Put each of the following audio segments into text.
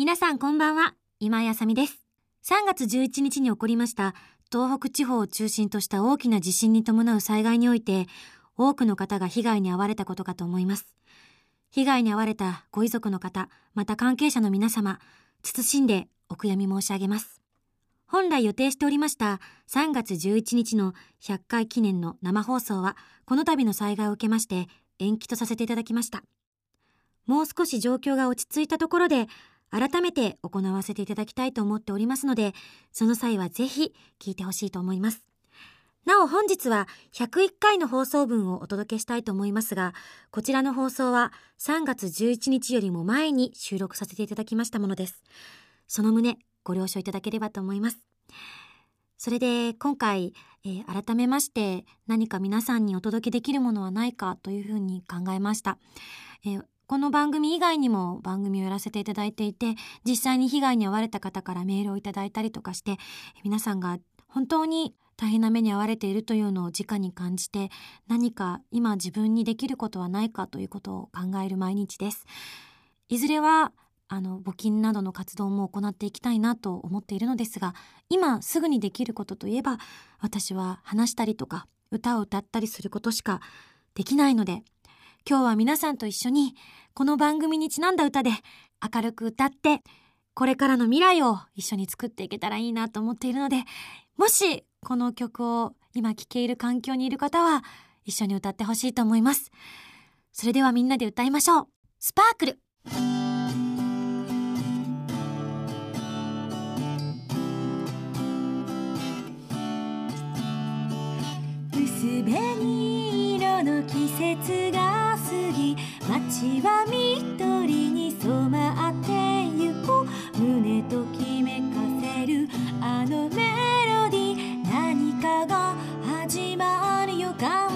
皆さんこんばんは、今井あさみです。3月11日に起こりました東北地方を中心とした大きな地震に伴う災害において、多くの方が被害に遭われたことかと思います。被害に遭われたご遺族の方、また関係者の皆様、謹んでお悔やみ申し上げます。本来予定しておりました3月11日の100回記念の生放送は、この度の災害を受けまして延期とさせていただきました。もう少し状況が落ち着いたところで、改めて行わせていただきたいと思っておりますので、その際はぜひ聞いてほしいと思います。なお本日は101回の放送分をお届けしたいと思いますが、こちらの放送は3月11日よりも前に収録させていただきましたものです。その旨ご了承いただければと思います。それで今回、えー改めまして何か皆さんにお届けできるものはないかというふうに考えました。えーこの番組以外にも番組をやらせていただいていて、実際に被害に遭われた方からメールをいただいたりとかして、皆さんが本当に大変な目に遭われているというのを直に感じて、何か今自分にできることはないかということを考える毎日です。いずれは、あの、募金などの活動も行っていきたいなと思っているのですが、今すぐにできることといえば、私は話したりとか、歌を歌ったりすることしかできないので、今日は皆さんと一緒にこの番組にちなんだ歌で明るく歌ってこれからの未来を一緒に作っていけたらいいなと思っているのでもしこの曲を今聴ける環境にいる方は一緒に歌ってほしいと思います。それではみんなで歌いましょう。スパークル。薄紅色の季節が過ぎ街は緑に染まってゆく胸ときめかせるあのメロディー。何かが始まる予感。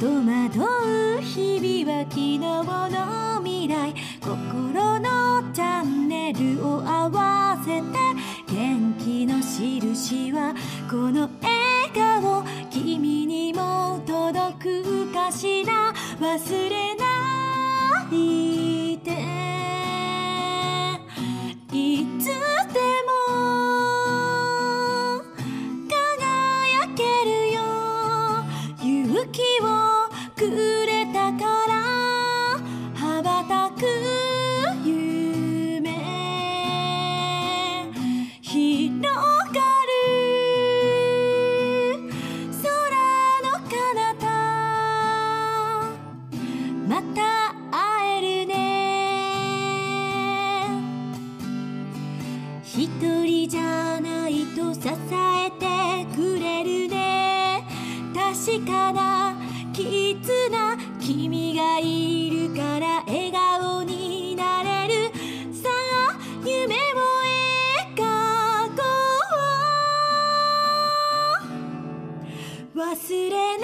戸惑う日々は昨日の未来。心のチャンネルを合わせて。元気の印はこの笑顔。君にも届くかしら。忘れないれない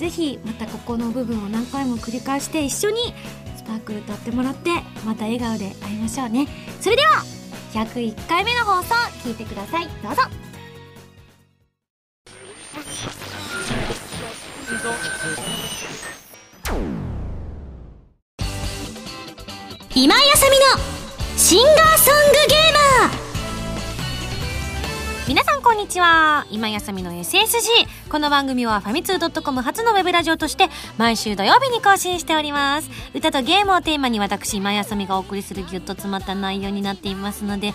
ぜひまたここの部分を何回も繰り返して一緒にスパークル歌ってもらってまた笑顔で会いましょうね。それでは101回目の放送聞いてください。どうぞ。今井あさみのシンガーソングゲーマー皆さんこんにちは。今井あさみの SSG この番組はファミツー .com 初のウェブラジオとして毎週土曜日に更新しております。歌とゲームをテーマに私今井あさみがお送りするギュッと詰まった内容になっていますので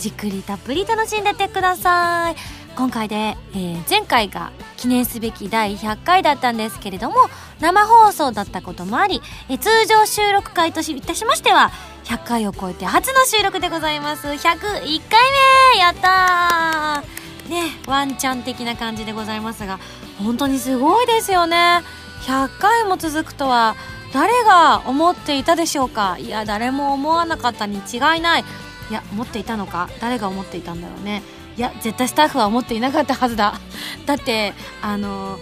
じっくりたっぷり楽しんでてください。今回で、えー前回が記念すべき第100回だったんですけれども生放送だったこともありえ通常収録回といたしましては100回を超えて初の収録でございます。101回目！やったー！ねワンチャン的な感じでございますが本当にすごいですよね。100回も続くとは誰が思っていたでしょうか？いや誰も思わなかったに違いない。いや思っていたのか？誰が思っていたんだろうね？いや絶対スタッフは思っていなかったはずだ。だってあの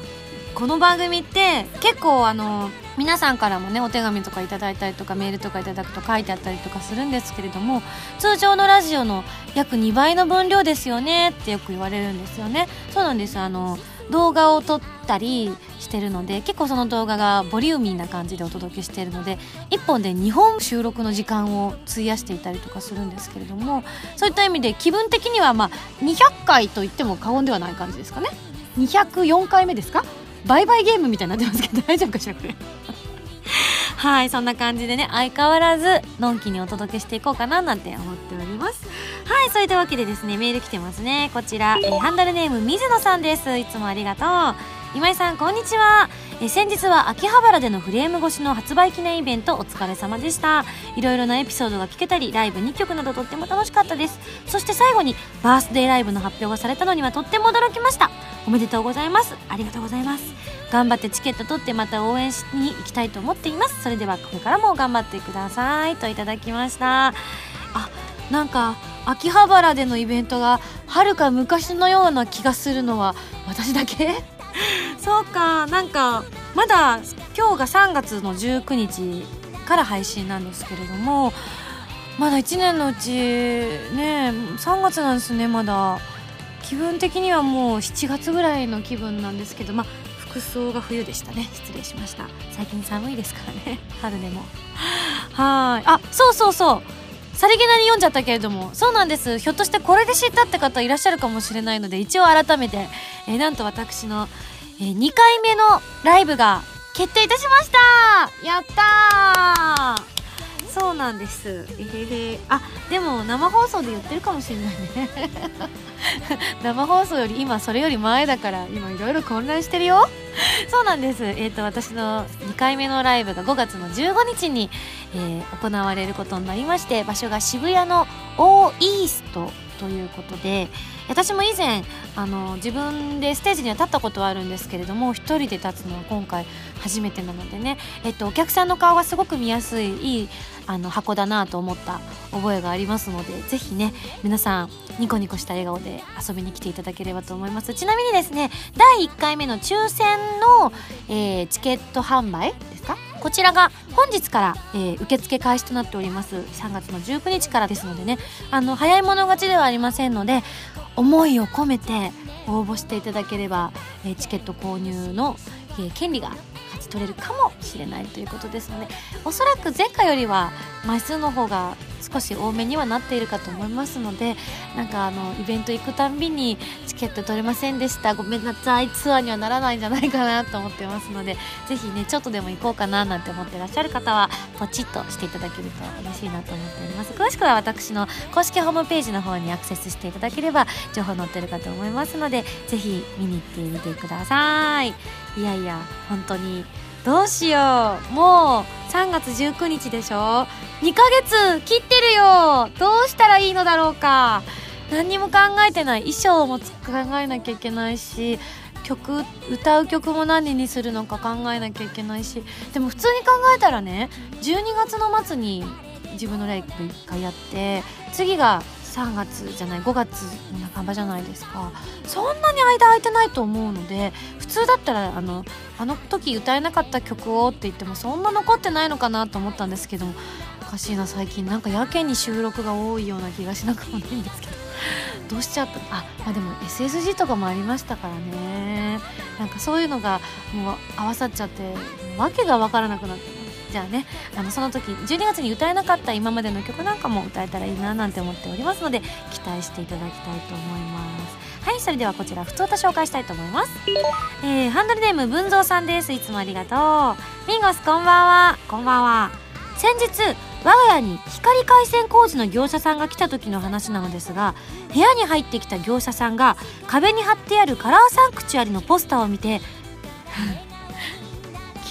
この番組って結構あの皆さんからもねお手紙とかいただいたりとかメールとかいただくと書いてあったりとかするんですけれども通常のラジオの約2倍の分量ですよねってよく言われるんですよね。そうなんです。あの動画を撮ったりしてるので結構その動画がボリューミーな感じでお届けしてるので1本で2本収録の時間を費やしていたりとかするんですけれどもそういった意味で気分的にはまあ200回と言っても過言ではない感じですかね。204回目ですか？バイバイゲームみたいになってますけど大丈夫かしらこれ。はいそんな感じでね相変わらずのんきにお届けしていこうかななんて思っております。はいそういったわけでですねメール来てますね。こちら、えー、ハンドルネーム水野さんです。いつもありがとう。今井さんこんにちは。え先日は秋葉原でのフレーム越しの発売記念イベントお疲れ様でした。いろいろなエピソードが聞けたりライブ2曲などとっても楽しかったです。そして最後にバースデーライブの発表がされたのにはとっても驚きました。おめでとうございます。ありがとうございます。頑張ってチケット取ってまた応援しに行きたいと思っています。それではこれからも頑張ってください。といただきました。あなんか秋葉原でのイベントがはるか昔のような気がするのは私だけ？そうかなんかまだ今日が3月の19日から配信なんですけれどもまだ1年のうちね3月なんですねまだ。気分的にはもう7月ぐらいの気分なんですけどまあ服装が冬でしたね。失礼しました。最近寒いですからね。春でも。はい。あそうそうそう。さりげなに読んじゃったけれどもそうなんです。ひょっとしてこれで知ったって方いらっしゃるかもしれないので一応改めて、えー、なんと私の、えー、2回目のライブが決定いたしました。やったーそうなんです。えへへあでも生放送で言ってるかもしれないね。生放送より今それより前だから今いろいろ混乱してるよ。そうなんです。えっ、ー、と私の2回目のライブが5月の15日に、えー、行われることになりまして場所が渋谷のオーイーストということで私も以前あの自分でステージには立ったことはあるんですけれども一人で立つのは今回初めてなのでね、えっと、お客さんの顔がすごく見やすいいいあの箱だなと思った覚えがありますのでぜひね皆さんニコニコした笑顔で遊びに来ていただければと思います。ちなみにですね第1回目の抽選の、えー、チケット販売ですか？こちらが本日から、えー、受付開始となっております。3月の19日からですのでねあの早い者勝ちではありませんので思いを込めて応募していただければ、えー、チケット購入の、えー、権利がち取れるかもしれないということですのでおそらく前回よりは枚数の方が少し多めにはなっているかと思いますのでなんかあのイベント行くたんびにチケット取れませんでした。ごめんなさいツアーにはならないんじゃないかなと思ってますのでぜひねちょっとでも行こうかななんて思ってらっしゃる方はポチッとしていただけると嬉しいなと思っております。詳しくは私の公式ホームページの方にアクセスしていただければ情報載ってるかと思いますのでぜひ見に行ってみてください。いやいや本当にどうしよう。もう3月19日でしょ？2ヶ月切ってるよ。どうしたらいいのだろうか。何にも考えてない。衣装も考えなきゃいけないし曲歌う曲も何にするのか考えなきゃいけないし。でも普通に考えたらね12月の末に自分のライブ1回やって次が3月じゃない5月の半ばじゃないですか。そんなに間空いてないと思うので普通だったらあのあの時歌えなかった曲をって言ってもそんな残ってないのかなと思ったんですけどもおかしいな最近。なんかやけに収録が多いような気がしなくもないんですけど。どうしちゃった？あまあでも SSG とかもありましたからね。なんかそういうのがもう合わさっちゃって訳が分からなくなって。じゃあねあのその時12月に歌えなかった今までの曲なんかも歌えたらいいななんて思っておりますので期待していただきたいと思います。はいそれではこちら普通歌紹介したいと思います、えー、ハンドルネーム文蔵さんです。いつもありがとう。ミンゴスこんばんは。こんばんは。先日我が家に光回線工事の業者さんが来た時の話なのですが部屋に入ってきた業者さんが壁に貼ってあるカラーサンクチュアリのポスターを見て「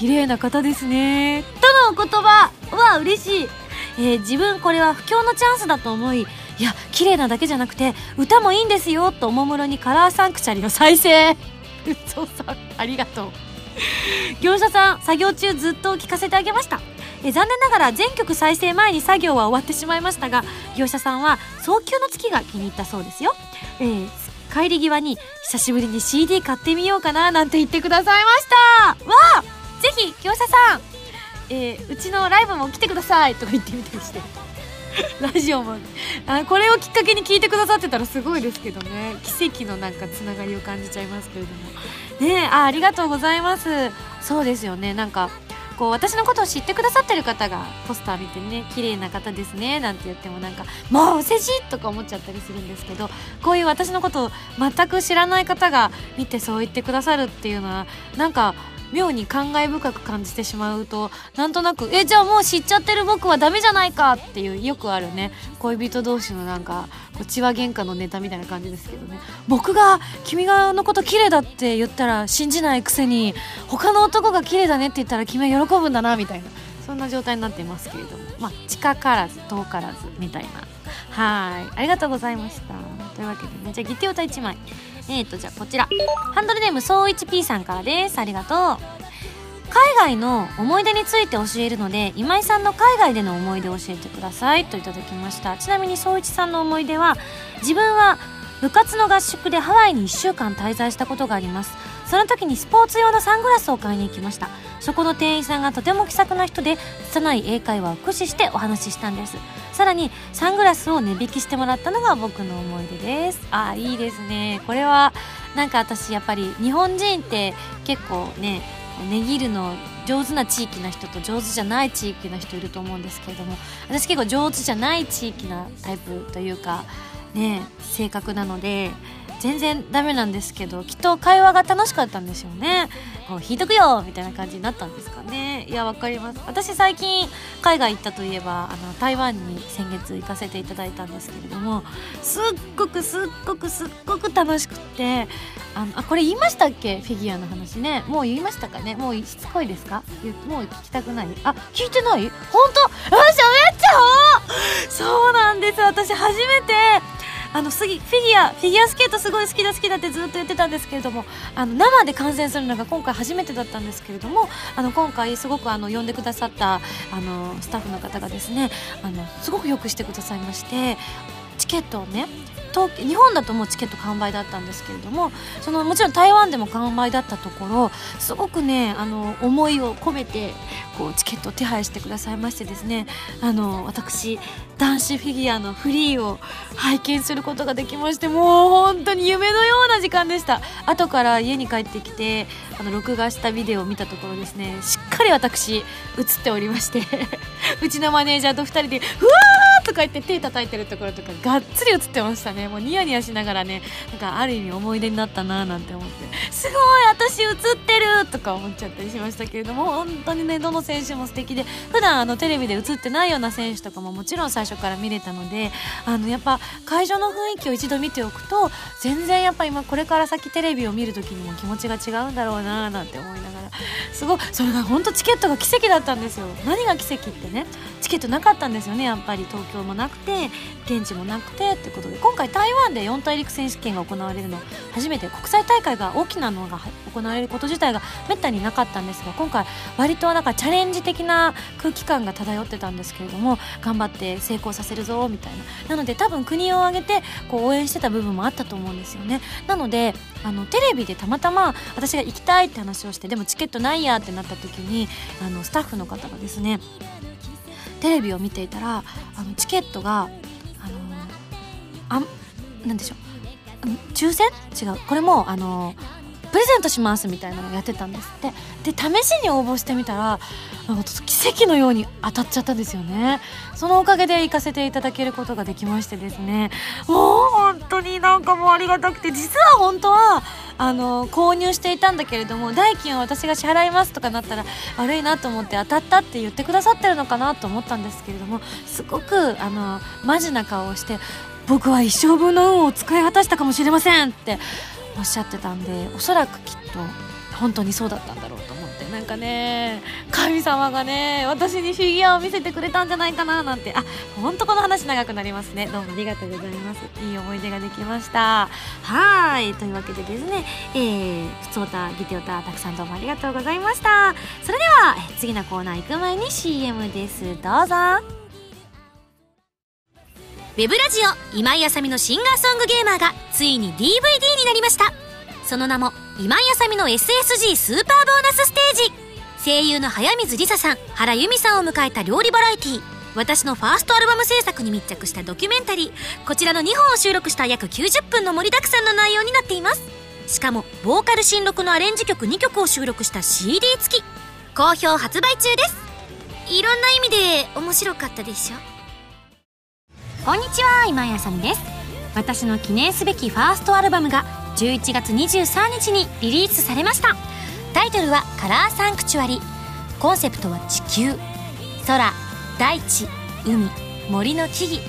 綺麗な方ですね」とのお言葉は嬉しい、えー、自分これは不況のチャンスだと思いいや綺麗なだけじゃなくて歌もいいんですよとおもむろにカラーサンクチュアリの再生。そさんありがとう。業者さん作業中ずっと聞かせてあげました。え残念ながら全曲再生前に作業は終わってしまいましたが業者さんは早急の月が気に入ったそうですよ、えー、帰り際に久しぶりに CD 買ってみようかななんて言ってくださいました。わあぜひ業者さん、えー、うちのライブも来てくださいとか言ってみたりして。ラジオも。あこれをきっかけに聞いてくださってたらすごいですけどね。奇跡のなんかつながりを感じちゃいますけれども。ねあありがとうございます。そうですよね。なんかこう私のことを知ってくださってる方がポスター見てね綺麗な方ですねなんて言ってもなんかもうお世辞とか思っちゃったりするんですけどこういう私のことを全く知らない方が見てそう言ってくださるっていうのはなんか妙に感慨深く感じてしまうとなんとなくえじゃあもう知っちゃってる僕はダメじゃないかっていうよくあるね恋人同士のなんかこう血は喧嘩のネタみたいな感じですけどね。僕が君がのこと綺麗だって言ったら信じないくせに他の男が綺麗だねって言ったら君は喜ぶんだなみたいなそんな状態になっていますけれども。まあ近からず遠からずみたいな。はい。ありがとうございました。というわけでねじゃあギテオタ1枚。えーとじゃあこちら。ハンドルネームそう 1P さんからです。ありがとう。海外の思い出について教えるので今井さんの海外での思い出を教えてくださいといただきました。ちなみに総一さんの思い出は自分は部活の合宿でハワイに1週間滞在したことがあります。その時にスポーツ用のサングラスを買いに行きました。そこの店員さんがとても気さくな人で拙い英会話を駆使してお話ししたんです。さらにサングラスを値引きしてもらったのが僕の思い出です。ああいいですね。これはなんか私やっぱり日本人って結構ね値切るの上手な地域な人と上手じゃない地域な人いると思うんですけれども私結構上手じゃない地域なタイプというかね性格なので全然ダメなんですけどきっと会話が楽しかったんですよね。こう引いとくよみたいな感じになったんですかね。いやわかります。私最近海外行ったといえばあの台湾に先月行かせていただいたんですけれどもすっごくすっごくすっごく楽しくってあのあこれ言いましたっけ？フィギュアの話ね。もう言いましたかね？もうしつこいですか？もう聞きたくない？あ聞いてない？本当？あ喋っちゃおう！そうなんです。私初めてあのフィギュアフィギュアスケートすごい好きだ好きだってずっと言ってたんですけれどもあの生で観戦するのが今回初めてだったんですけれどもあの今回すごくあの呼んでくださったあのスタッフの方がですねあのすごくよくしてくださいましてチケットをね東日本だともうチケット完売だったんですけれどもそのもちろん台湾でも完売だったところすごくねあの思いを込めてこうチケットを手配してくださいましてですねあの私男子フィギュアのフリーを拝見することができましてもう本当に夢のような時間でした後から家に帰ってきてあの録画したビデオを見たところですねしっかり私映っておりまして うちのマネージャーと2人で「うわー!」とか言って手叩いてるところとかがっつり映ってましたね。もうニヤニヤしながらねなんかある意味思い出になったなーなんて思って。すごい私映ってるとか思っちゃったりしましたけれども本当にねどの選手も素敵で普段あのテレビで映ってないような選手とかももちろん最初から見れたのであのやっぱ会場の雰囲気を一度見ておくと全然やっぱ今これから先テレビを見る時にも気持ちが違うんだろうなーなんて思いながら。すごいそれが本当チケットが奇跡だったんですよ。何が奇跡ってねチケットなかったんですよねやっぱり東京もなくて現地もなくてってことで今回台湾で四大陸選手権が行われるの初めて国際大会が大きなのが行われること自体がめったになかったんですが今回割となんかチャレンジ的な空気感が漂ってたんですけれども頑張って成功させるぞみたいな。なので多分国を挙げてこう応援してた部分もあったと思うんですよね。なのであのテレビでたまたま私が行きたいって話をしてでもチケットないやってなった時にあのスタッフの方がですねテレビを見ていたらあのチケットがあのあなんでしょう。抽選？違う。これもあのプレゼントしますみたいなのをやってたんですって。で試しに応募してみたらなんか奇跡のように当たっちゃったんですよね。そのおかげで行かせていただけることができましてですね。もう本当になんかもうありがたくて実は本当はあの購入していたんだけれども代金は私が支払いますとかなったら悪いなと思って当たったって言ってくださってるのかなと思ったんですけれどもすごくあのマジな顔をして僕は一生分の運を使い果たしたかもしれませんっておっしゃってたんでおそらくきっと本当にそうだったんだろうと思ってなんかね神様がね私にフィギュアを見せてくれたんじゃないかななんてあ本当この話長くなりますね。どうもありがとうございます。いい思い出ができました。はい。というわけでですねえー、ふつおたギテオタたくさんどうもありがとうございました。それでは次のコーナー行く前に CM です。どうぞ。ウェブラジオ今井あさみのシンガーソングゲーマーがついに DVD になりました。その名も今井あさみの SSG スーパーボーナスステージ。声優の早水梨沙さん原由美さんを迎えた料理バラエティ私のファーストアルバム制作に密着したドキュメンタリー。こちらの2本を収録した約90分の盛りだくさんの内容になっています。しかもボーカル新録のアレンジ曲2曲を収録した CD 付き。好評発売中です。いろんな意味で面白かったでしょ？こんにちは今井あさみです。私の記念すべきファーストアルバムが11月23日にリリースされました。タイトルは「カラーサンクチュアリ」コンセプトは地球。空大地海。森の木々。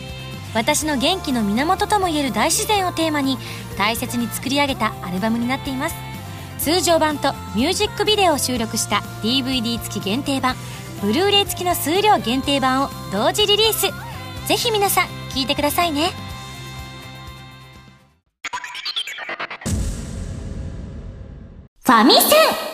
私の元気の源ともいえる大自然をテーマに大切に作り上げたアルバムになっています。通常版とミュージックビデオを収録した DVD 付き限定版。ブルーレイ付きの数量限定版を同時リリース。ぜひ皆さん聞いてくださいね。ファミセン。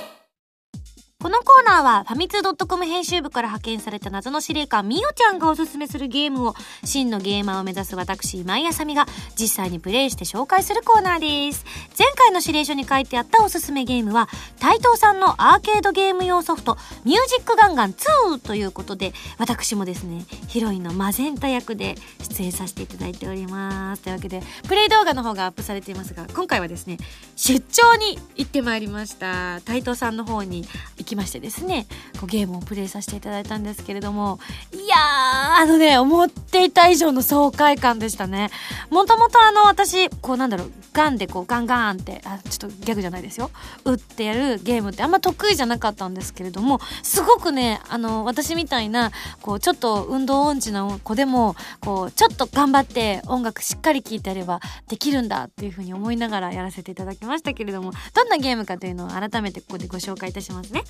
ーはファミツー .com 編集部から派遣された謎の司令官みおちゃんがおすすめするゲームを真のゲーマーを目指す私今井あさみが実際にプレイして紹介するコーナーです。前回の指令書に書いてあったおすすめゲームは台東さんのアーケードゲーム用ソフトミュージックガンガン2ということで私もですねヒロインのマゼンタ役で出演させていただいております。というわけでプレイ動画の方がアップされていますが今回はですね出張に行ってまいりました。台東さんの方に行きましてですね。こうゲームをプレイさせていただいたんですけれどもいやーあのね思っていた以上の爽快感でしたねもともとあの私こうなんだろうガンでこうガンガンってあちょっとギャグじゃないですよ打ってやるゲームってあんま得意じゃなかったんですけれどもすごくねあの私みたいなこうちょっと運動音痴な子でもこうちょっと頑張って音楽しっかり聴いてやればできるんだっていうふうに思いながらやらせていただきましたけれどもどんなゲームかというのを改めてここでご紹介いたしますね。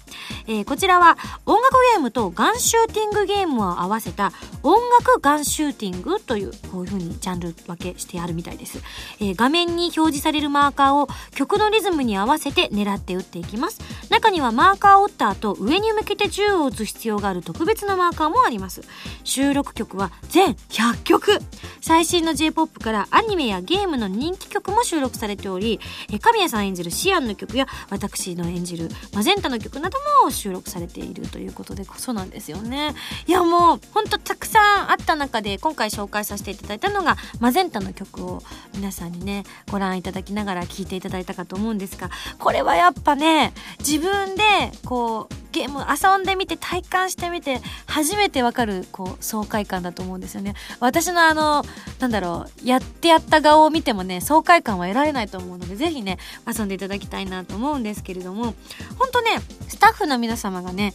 え、こちらは音楽ゲームとガンシューティングゲームを合わせた音楽ガンシューティングというこういう風にジャンル分けしてあるみたいです、えー、画面に表示されるマーカーを曲のリズムに合わせて狙って打っていきます。中にはマーカーを打った後上に向けて銃を撃つ必要がある特別なマーカーもあります。収録曲は全100曲。最新の J-POP からアニメやゲームの人気曲も収録されており、えー、神谷さん演じるシアンの曲や私の演じるマゼンタの曲なども収録されているということでそうなんですよね。いやもうほんとたくさんあった中で今回紹介させていただいたのがマゼンタの曲を皆さんにねご覧いただきながら聴いていただいたかと思うんですがこれはやっぱね自分でこうゲーム遊んでみて体感してみて初めてわかるこう爽快感だと思うんですよね。私のあのなんだろうやってやった顔を見てもね爽快感は得られないと思うのでぜひね遊んでいただきたいなと思うんですけれどもほんとねスタッフの皆様がね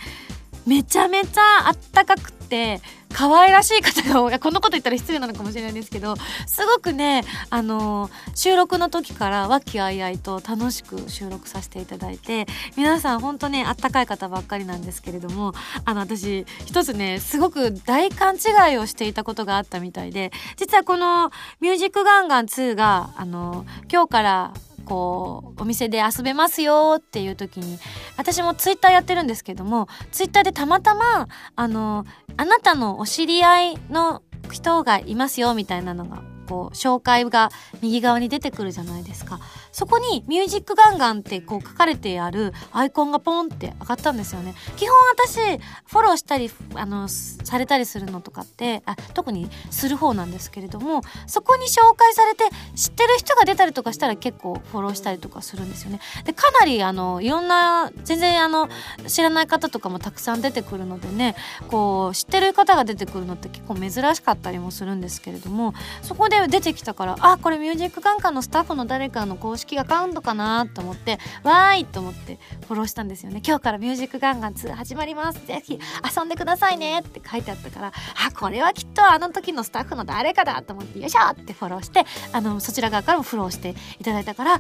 めちゃめちゃあったかくって可愛らしい方が多い。このこと言ったら失礼なのかもしれないんですけどすごくねあの収録の時から和気あいあいと楽しく収録させていただいて皆さん本当ねあったかい方ばっかりなんですけれどもあの私一つねすごく大勘違いをしていたことがあったみたいで実はこの「ミュージックガンガン2が」あの今日からこうお店で遊べますよっていう時に私もツイッターやってるんですけどもツイッターでたまたまあのあなたのお知り合いの人がいますよみたいなのがこう紹介が右側に出てくるじゃないですか。そこに「ミュージックガンガン」ってこう書かれてあるアイコンがポンって上がったんですよね。基本私フォローしたりあのされたりするのとかってあ特にする方なんですけれどもそこに紹介されて知ってる人が出たりとかしたら結構フォローしたりとかするんですよね。でかなりあのいろんな全然あの知らない方とかもたくさん出てくるのでねこう知ってる方が出てくるのって結構珍しかったりもするんですけれどもそこで出てきたからあこれミュージックカンカンのスタッフの誰かの公式アカウントかなと思ってわーいと思ってフォローしたんですよね。今日からミュージックガンガン2始まります。ぜひ遊んでくださいねって書いてあったからあこれはきっとあの時のスタッフの誰かだと思ってよいしょってフォローしてあのそちら側からもフォローしていただいたからあ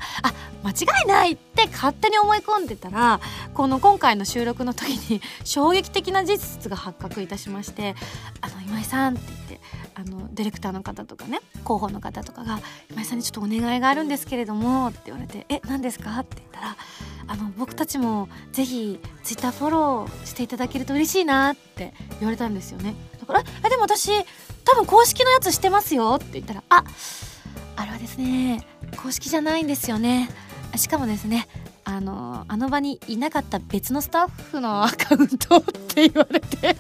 間違いないって勝手に思い込んでたらこの今回の収録の時に衝撃的な事実が発覚いたしまして「あの今井さん」って言ってあのディレクターの方とかね広報の方とかが「今井さんにちょっとお願いがあるんですけれども」って言われて「え何ですか?」って言ったら「あの僕たちもぜひツイッターフォローしていただけると嬉しいな」って言われたんですよね。だから「えでも私多分公式のやつしてますよ」って言ったら「ああれはですね公式じゃないんですよね」しかもですねあのあの場にいなかった別のスタッフのアカウントって言われて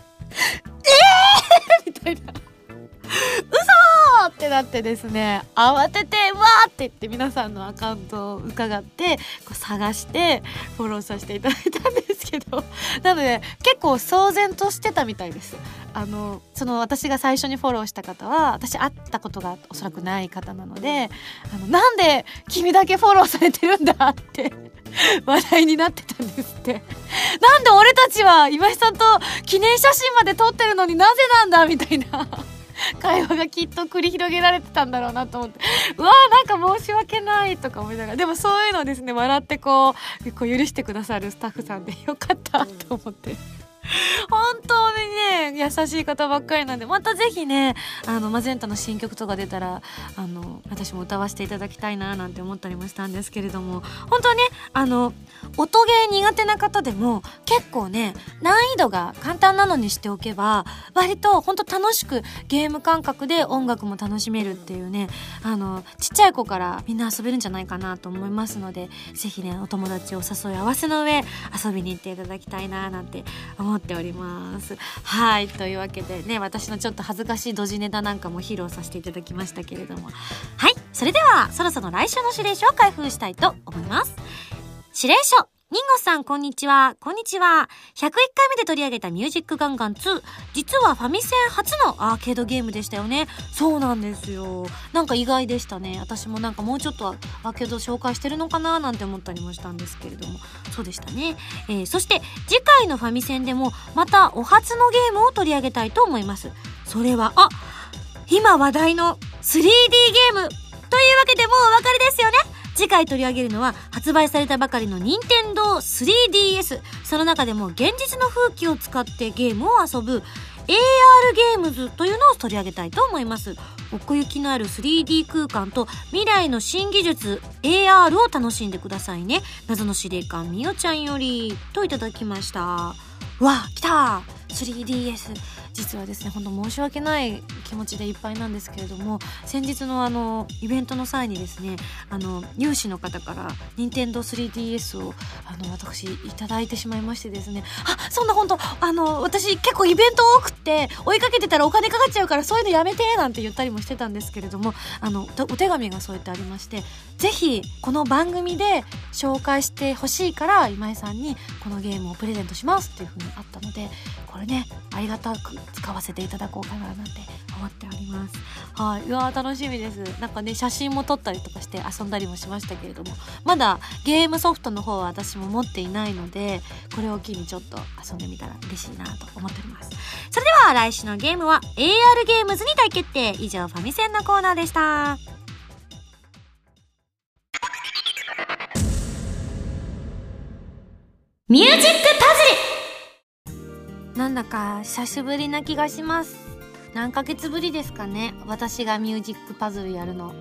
嘘っててですね慌ててわーって言って皆さんのアカウントを伺ってこう探してフォローさせていただいたんですけど なので結構騒然としてたみたいです。あのその私が最初にフォローした方は私会ったことがおそらくない方なのであのなんで君だけフォローされてるんだって 話題になってたんですって。なんで俺たちは今井さんと記念写真まで撮ってるのになぜなんだみたいな。会話がきっと繰り広げられてたんだろうなと思ってうわーなんか申し訳ないとか思いながらでもそういうのをですね笑ってこうこう許してくださるスタッフさんでよかったと思って。本当にね優しい方ばっかりなんでまたぜひねあのマゼンタの新曲とか出たらあの私も歌わせていただきたいななんて思ったりもしたんですけれども本当はねあの音ゲー苦手な方でも結構ね難易度が簡単なのにしておけば割と本当楽しくゲーム感覚で音楽も楽しめるっていうねあのちっちゃい子からみんな遊べるんじゃないかなと思いますのでぜひねお友達を誘い合わせの上遊びに行っていただきたいななんて思いますっております。はいというわけでね私のちょっと恥ずかしいドジネタなんかも披露させていただきましたけれどもはいそれではそろそろ来週の指令書を開封したいと思います。指令書ニンゴさん、こんにちは。こんにちは。101回目で取り上げたミュージックガンガン2。実はファミセン初のアーケードゲームでしたよね。そうなんですよ。なんか意外でしたね。私もなんかもうちょっとアーケード紹介してるのかななんて思ったりもしたんですけれども。そうでしたね。えー、そして次回のファミセンでもまたお初のゲームを取り上げたいと思います。それは、あ今話題の 3D ゲームというわけでもうお分かりですよね。次回取り上げるのは発売されたばかりの任天堂 3DS その中でも現実の風景を使ってゲームを遊ぶ AR ゲームズというのを取り上げたいと思います。奥行きのある 3D 空間と未来の新技術 AR を楽しんでくださいね。謎の司令官みおちゃんよりといただきました。わあ来た 3DS 実はですね本当申し訳ない気持ちでいっぱいなんですけれども先日のあのイベントの際にですねあの有志の方から任天堂 3DS をあの私いただいてしまいましてですね。あそんな本当あの私結構イベント多くって追いかけてたらお金かかっちゃうからそういうのやめてなんて言ったりもしてたんですけれどもあのお手紙がそうやってありましてぜひこの番組で紹介してほしいから今井さんにこのゲームをプレゼントしますっていうふうにあったのでこれねありがたく使わせていただこうかななんて思っております。はい、うわ楽しみです。なんかね写真も撮ったりとかして遊んだりもしましたけれども。まだゲームソフトの方は私も持っていないのでこれを機にちょっと遊んでみたら嬉しいなと思っております。それでは来週のゲームは AR ゲームズに大決定以上ファミセンのコーナーでした。ミュージックパズル。なんだか久しぶりな気がします。何ヶ月ぶりですかね。私がミュージックパズルやるの。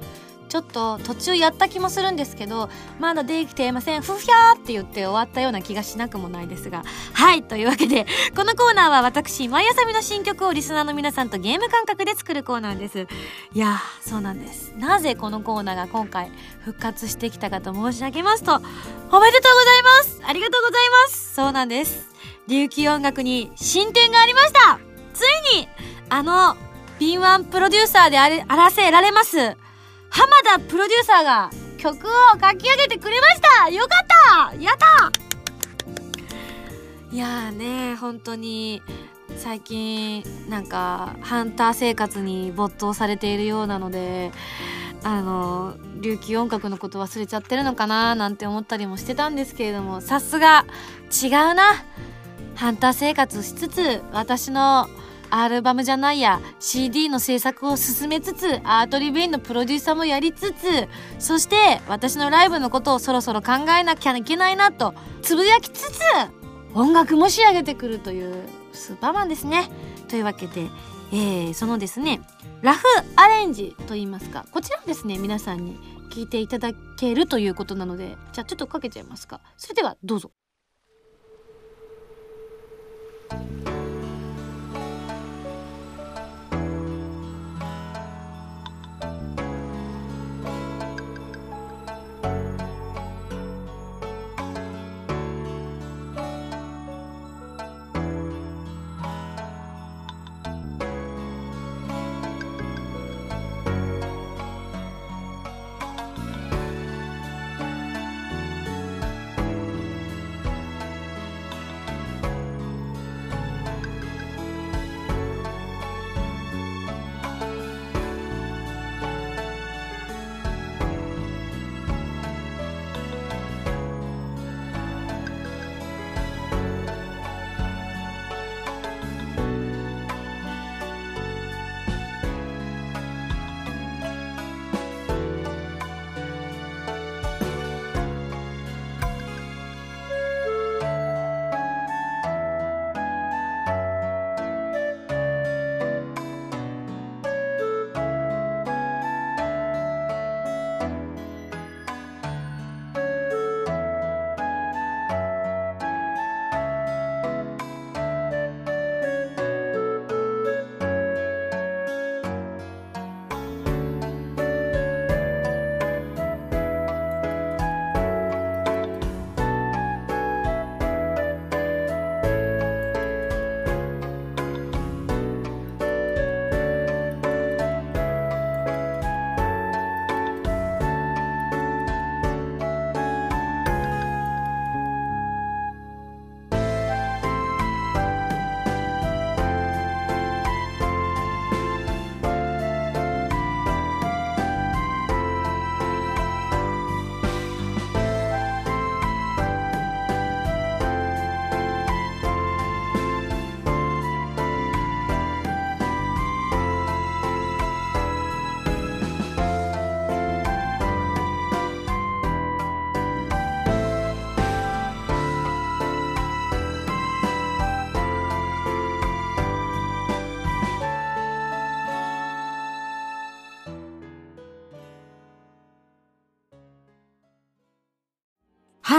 ちょっと途中やった気もするんですけどまだできていません。ふひゃーって言って終わったような気がしなくもないですが。はいというわけでこのコーナーは私毎朝みの新曲をリスナーの皆さんとゲーム感覚で作るコーナーです。いやーそうなんです。なぜこのコーナーが今回復活してきたかと申し上げますとおめでとうございます。ありがとうございます。そうなんです。琉球音楽に進展がありました。ついにあの敏腕プロデューサーであれあらせられます浜田プロデューサーが曲を書き上げてくれました。よかった。やった。いやーね本当に最近なんかハンター生活に没頭されているようなのであの琉球音楽のこと忘れちゃってるのかななんて思ったりもしてたんですけれどもさすが違うな。ハンター生活しつつ私のアルバムじゃないや CD の制作を進めつつアートリベインのプロデューサーもやりつつそして私のライブのことをそろそろ考えなきゃいけないなとつぶやきつつ音楽も仕上げてくるというスーパーマンですね。というわけで、えー、そのですねラフアレンジといいますかこちらをですね皆さんに聞いていただけるということなのでじゃあちょっとかけちゃいますかそれではどうぞ。Thank you.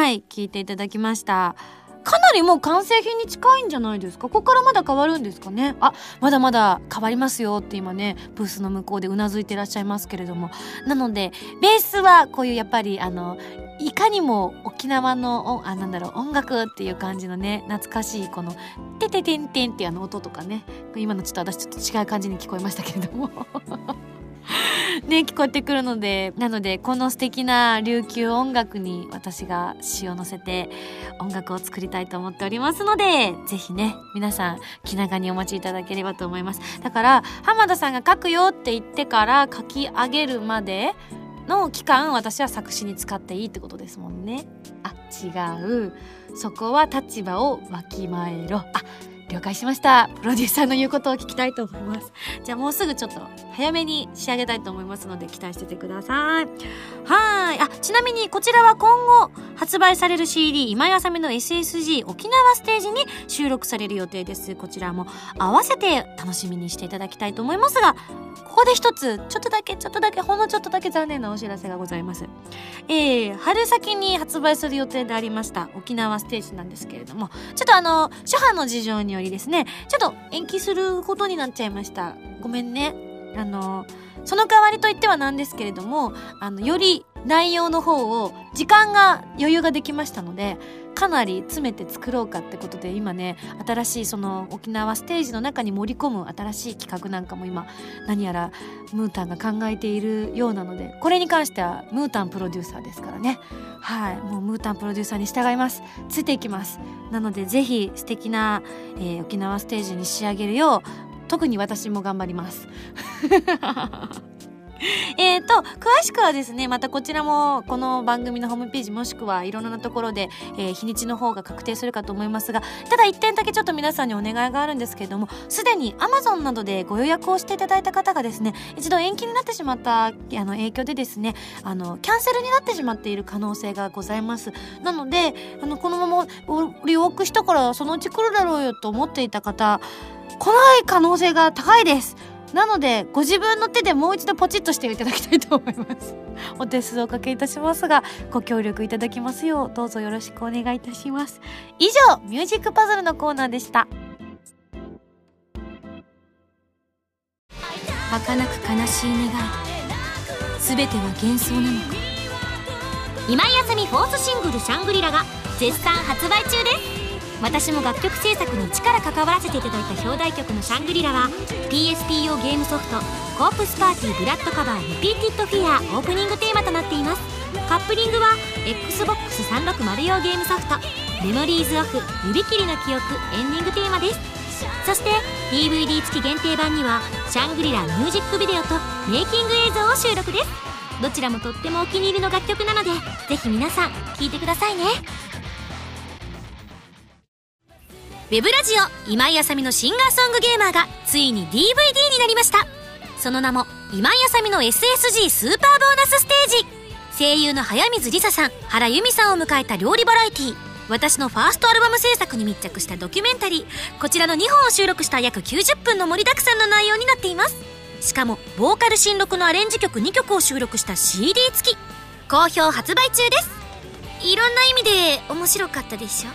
はい聞いていただきました。かなりもう完成品に近いんじゃないですか？ここからまだ変わるんですかね？あまだまだ変わりますよって今ねブースの向こうでうなずいてらっしゃいますけれども。なのでベースはこういうやっぱりあのいかにも沖縄のあなんだろう音楽っていう感じのね懐かしいこの「てててんてん」っていうあの音とかね。今のちょっと私ちょっと違う感じに聞こえましたけれども。ね聞こえてくるのでなのでこの素敵な琉球音楽に私が詩を乗せて音楽を作りたいと思っておりますのでぜひね皆さん気長にお待ちいただければと思います。だから浜田さんが書くよって言ってから書き上げるまでの期間私は作詞に使っていいってことですもんね。あ違う。そこは立場をわきまえろ。あ了解しました。プロデューサーの言うことを聞きたいと思います。じゃあもうすぐちょっと早めに仕上げたいと思いますので期待しててください。はい。あちなみにこちらは今後発売される CD 今井あさみの SSG 沖縄ステージに収録される予定です。こちらも合わせて楽しみにしていただきたいと思いますがここで一つちょっとだけちょっとだけほんのちょっとだけ残念なお知らせがございます。えー、春先に発売する予定でありました沖縄ステージなんですけれどもちょっとあの初版の事情によりですねちょっと延期することになっちゃいました。ごめんね。あのその代わりといってはなんですけれどもあのより内容の方を時間が余裕ができましたのでかなり詰めて作ろうかってことで今ね新しいその沖縄ステージの中に盛り込む新しい企画なんかも今何やらムータンが考えているようなのでこれに関してはムータンプロデューサーですからね。はい。もうムータンプロデューサーに従います。ついていきます。なのでぜひ素敵な、えー、沖縄ステージに仕上げるよう特に私も頑張ります。えっと、詳しくはですね、またこちらもこの番組のホームページもしくはいろんなところで、えー、日にちの方が確定するかと思いますが、ただ一点だけちょっと皆さんにお願いがあるんですけれども、すでに Amazon などでご予約をしていただいた方がですね、一度延期になってしまったあの影響でですね、あの、キャンセルになってしまっている可能性がございます。なので、あの、このまま利用したからそのうち来るだろうよと思っていた方、来ない可能性が高いです。なのでご自分の手でもう一度ポチッとしていただきたいと思います。お手数をおかけいたしますがご協力いただきますようどうぞよろしくお願いいたします。以上ミュージックパズルのコーナーでした。儚く悲しい願い全ては幻想なのか。今井麻美フォースシングル「シャングリラ」が絶賛発売中です私も楽曲制作に力関わらせていただいた表題曲の「シャングリラ」は PSP 用ゲームソフト「コープスパーティーブラッドカバーリピーティッドフィア」オープニングテーマとなっています。カップリングは XBOX360 用ゲームソフト「メモリーズオフ指切りの記憶」エンディングテーマです。そして DVD 付き限定版にはシャングリラミュージックビデオとメイキング映像を収録です。どちらもとってもお気に入りの楽曲なのでぜひ皆さん聴いてくださいね。ウェブラジオ今井あさみのシンガーソングゲーマーがついに DVD になりました。その名も今井あさみの SSG スーパーボーナスステージ。声優の早水梨沙さん原由美さんを迎えた料理バラエティー。私のファーストアルバム制作に密着したドキュメンタリー。こちらの2本を収録した約90分の盛りだくさんの内容になっています。しかもボーカル新録のアレンジ曲2曲を収録した CD 付き。好評発売中です。いろんな意味で面白かったでしょ？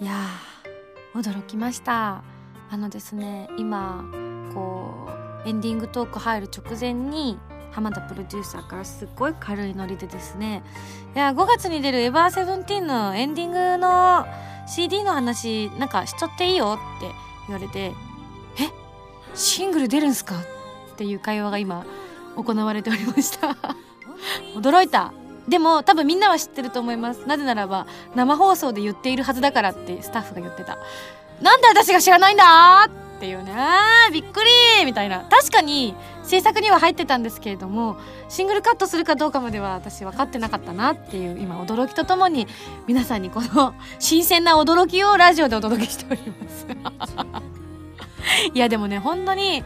いや驚きました。あのですね今こうエンディングトーク入る直前に浜田プロデューサーからすっごい軽いノリでですねいや5月に出る「エヴァーセブンティーンのエンディングの CD の話なんかしちゃっていいよって言われて「え？シングル出るんすか?」っていう会話が今行われておりました。驚いた。でも多分みんなは知ってると思います。なぜならば生放送で言っているはずだからってスタッフが言ってた。なんで私が知らないんだっていうね。びっくりみたいな。確かに制作には入ってたんですけれどもシングルカットするかどうかまでは私分かってなかったなっていう今驚きとともに皆さんにこの新鮮な驚きをラジオでお届けしております。いやでもね本当に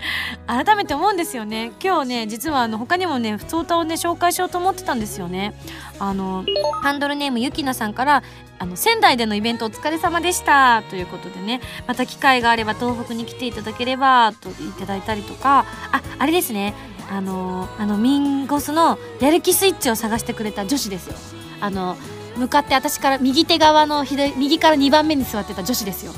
改めて思うんですよね。今日ね実はあの他にもね普通歌をね紹介しようと思ってたんですよね。あのハンドルネームゆきなさんからあの仙台でのイベントお疲れ様でしたということでね。また機会があれば東北に来ていただければといただいたりとか。ああれですね。あのあのミンゴスのやる気スイッチを探してくれた女子ですよ。あの向かって私から右手側の左右から2番目に座ってた女子ですよ。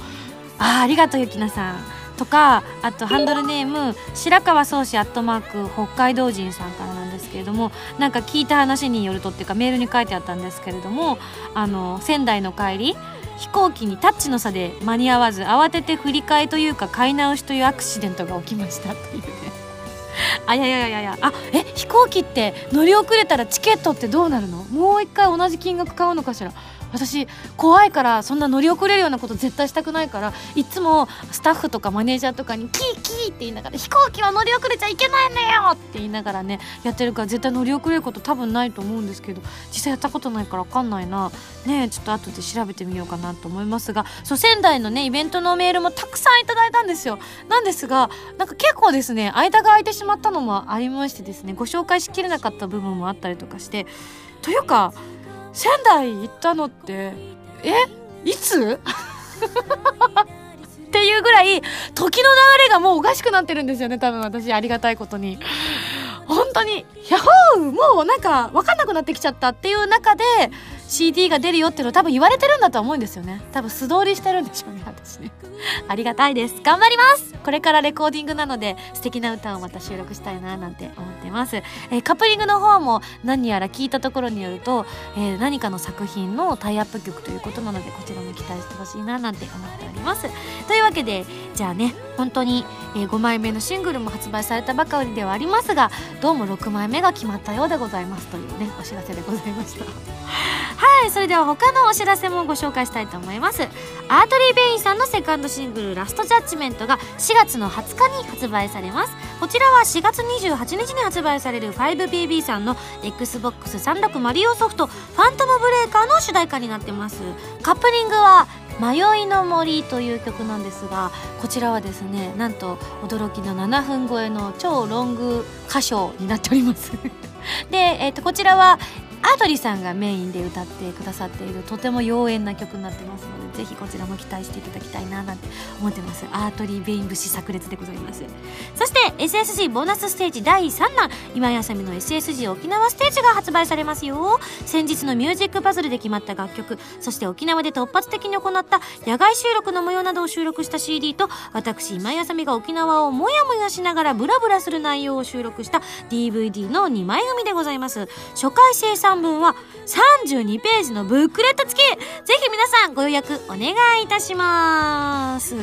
あありがとうゆきなさん。とかあとハンドルネーム白川宗志アットマーク北海道人さんからなんですけれどもなんか聞いた話によるとっていうかメールに書いてあったんですけれどもあの仙台の帰り飛行機にタッチの差で間に合わず慌てて振り替えというか買い直しというアクシデントが起きましたというね。あいやいやいやいやあえ飛行機って乗り遅れたらチケットってどうなるの？もう一回同じ金額買うのかしら？私怖いからそんな乗り遅れるようなこと絶対したくないからいつもスタッフとかマネージャーとかに「キーキー」って言いながら「飛行機は乗り遅れちゃいけないのよ!」って言いながらねやってるから絶対乗り遅れること多分ないと思うんですけど実際やったことないから分かんないなねちょっと後で調べてみようかなと思いますがそう仙台のねイベントのメールもたくさんいただいたんですよなんですがなんか結構ですね間が空いてしまったのもありましてですねご紹介しきれなかった部分もあったりとかしてというか仙台行ったのってえいつ？っていうぐらい時の流れがもうおかしくなってるんですよね多分私ありがたいことに。本当に「ヤッホーもうなんか分かんなくなってきちゃった」っていう中で CD が出るよっていうの多分言われてるんだと思うんですよね。多分素通りしてるんでしょうね私ね。ありがたいです。頑張ります。これからレコーディングなので素敵な歌をまた収録したいななんて思ってます、えー、カップリングの方も何やら聞いたところによると、えー、何かの作品のタイアップ曲ということなのでこちらも期待してほしいななんて思っております。というわけでじゃあね本当に、え、5枚目のシングルも発売されたばかりではありますがどうも6枚目が決まったようでございますというねお知らせでございました。はいそれでは他のお知らせもご紹介したいと思います。アートリー・ベインさんのセカンドシングル「ラストジャッジメント」が4月の20日に発売されます。こちらは4月28日に発売される 5BB さんの XBOX360 用ソフト「ファントムブレーカー」の主題歌になってます。カップリングは迷いの森という曲なんですがこちらはですねなんと驚きの7分超えの超ロング歌唱になっております。で、えー、とこちらはアートリさんがメインで歌ってくださっているとても妖艶な曲になってますのでぜひこちらも期待していただきたいななんて思ってます。アートリー・ベイン節炸裂でございます。そして SSG ボーナスステージ第3弾今井あさみの SSG 沖縄ステージが発売されますよ。先日のミュージックパズルで決まった楽曲そして沖縄で突発的に行った野外収録の模様などを収録した CD と私今井あさみが沖縄をもやもやしながらブラブラする内容を収録した DVD の2枚組でございます。初回生産3分は32ページのブックレット付き。ぜひ皆さんご予約お願いいたします。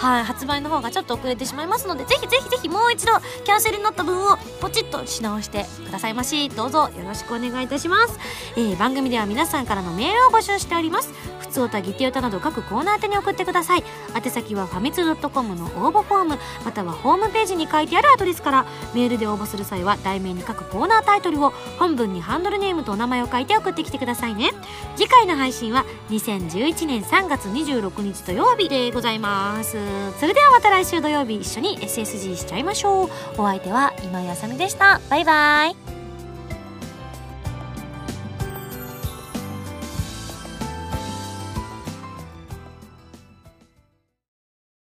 はい発売の方がちょっと遅れてしまいますのでぜひぜひぜひもう一度キャンセルになった分をポチッとし直してくださいましどうぞよろしくお願いいたします、えー、番組では皆さんからのメールを募集しております。ふつおたぎて歌など各コーナー宛に送ってください。宛先はファミツドットコムの応募フォームまたはホームページに書いてあるアドレスからメールで応募する際は題名に書くコーナータイトルを本文にハンドルネームムとお名前を書いて送ってきてくださいね。次回の配信は2011年3月26日土曜日でございます。それではまた来週土曜日一緒に SSG しちゃいましょう。お相手は今井あさみでした。バイバイ。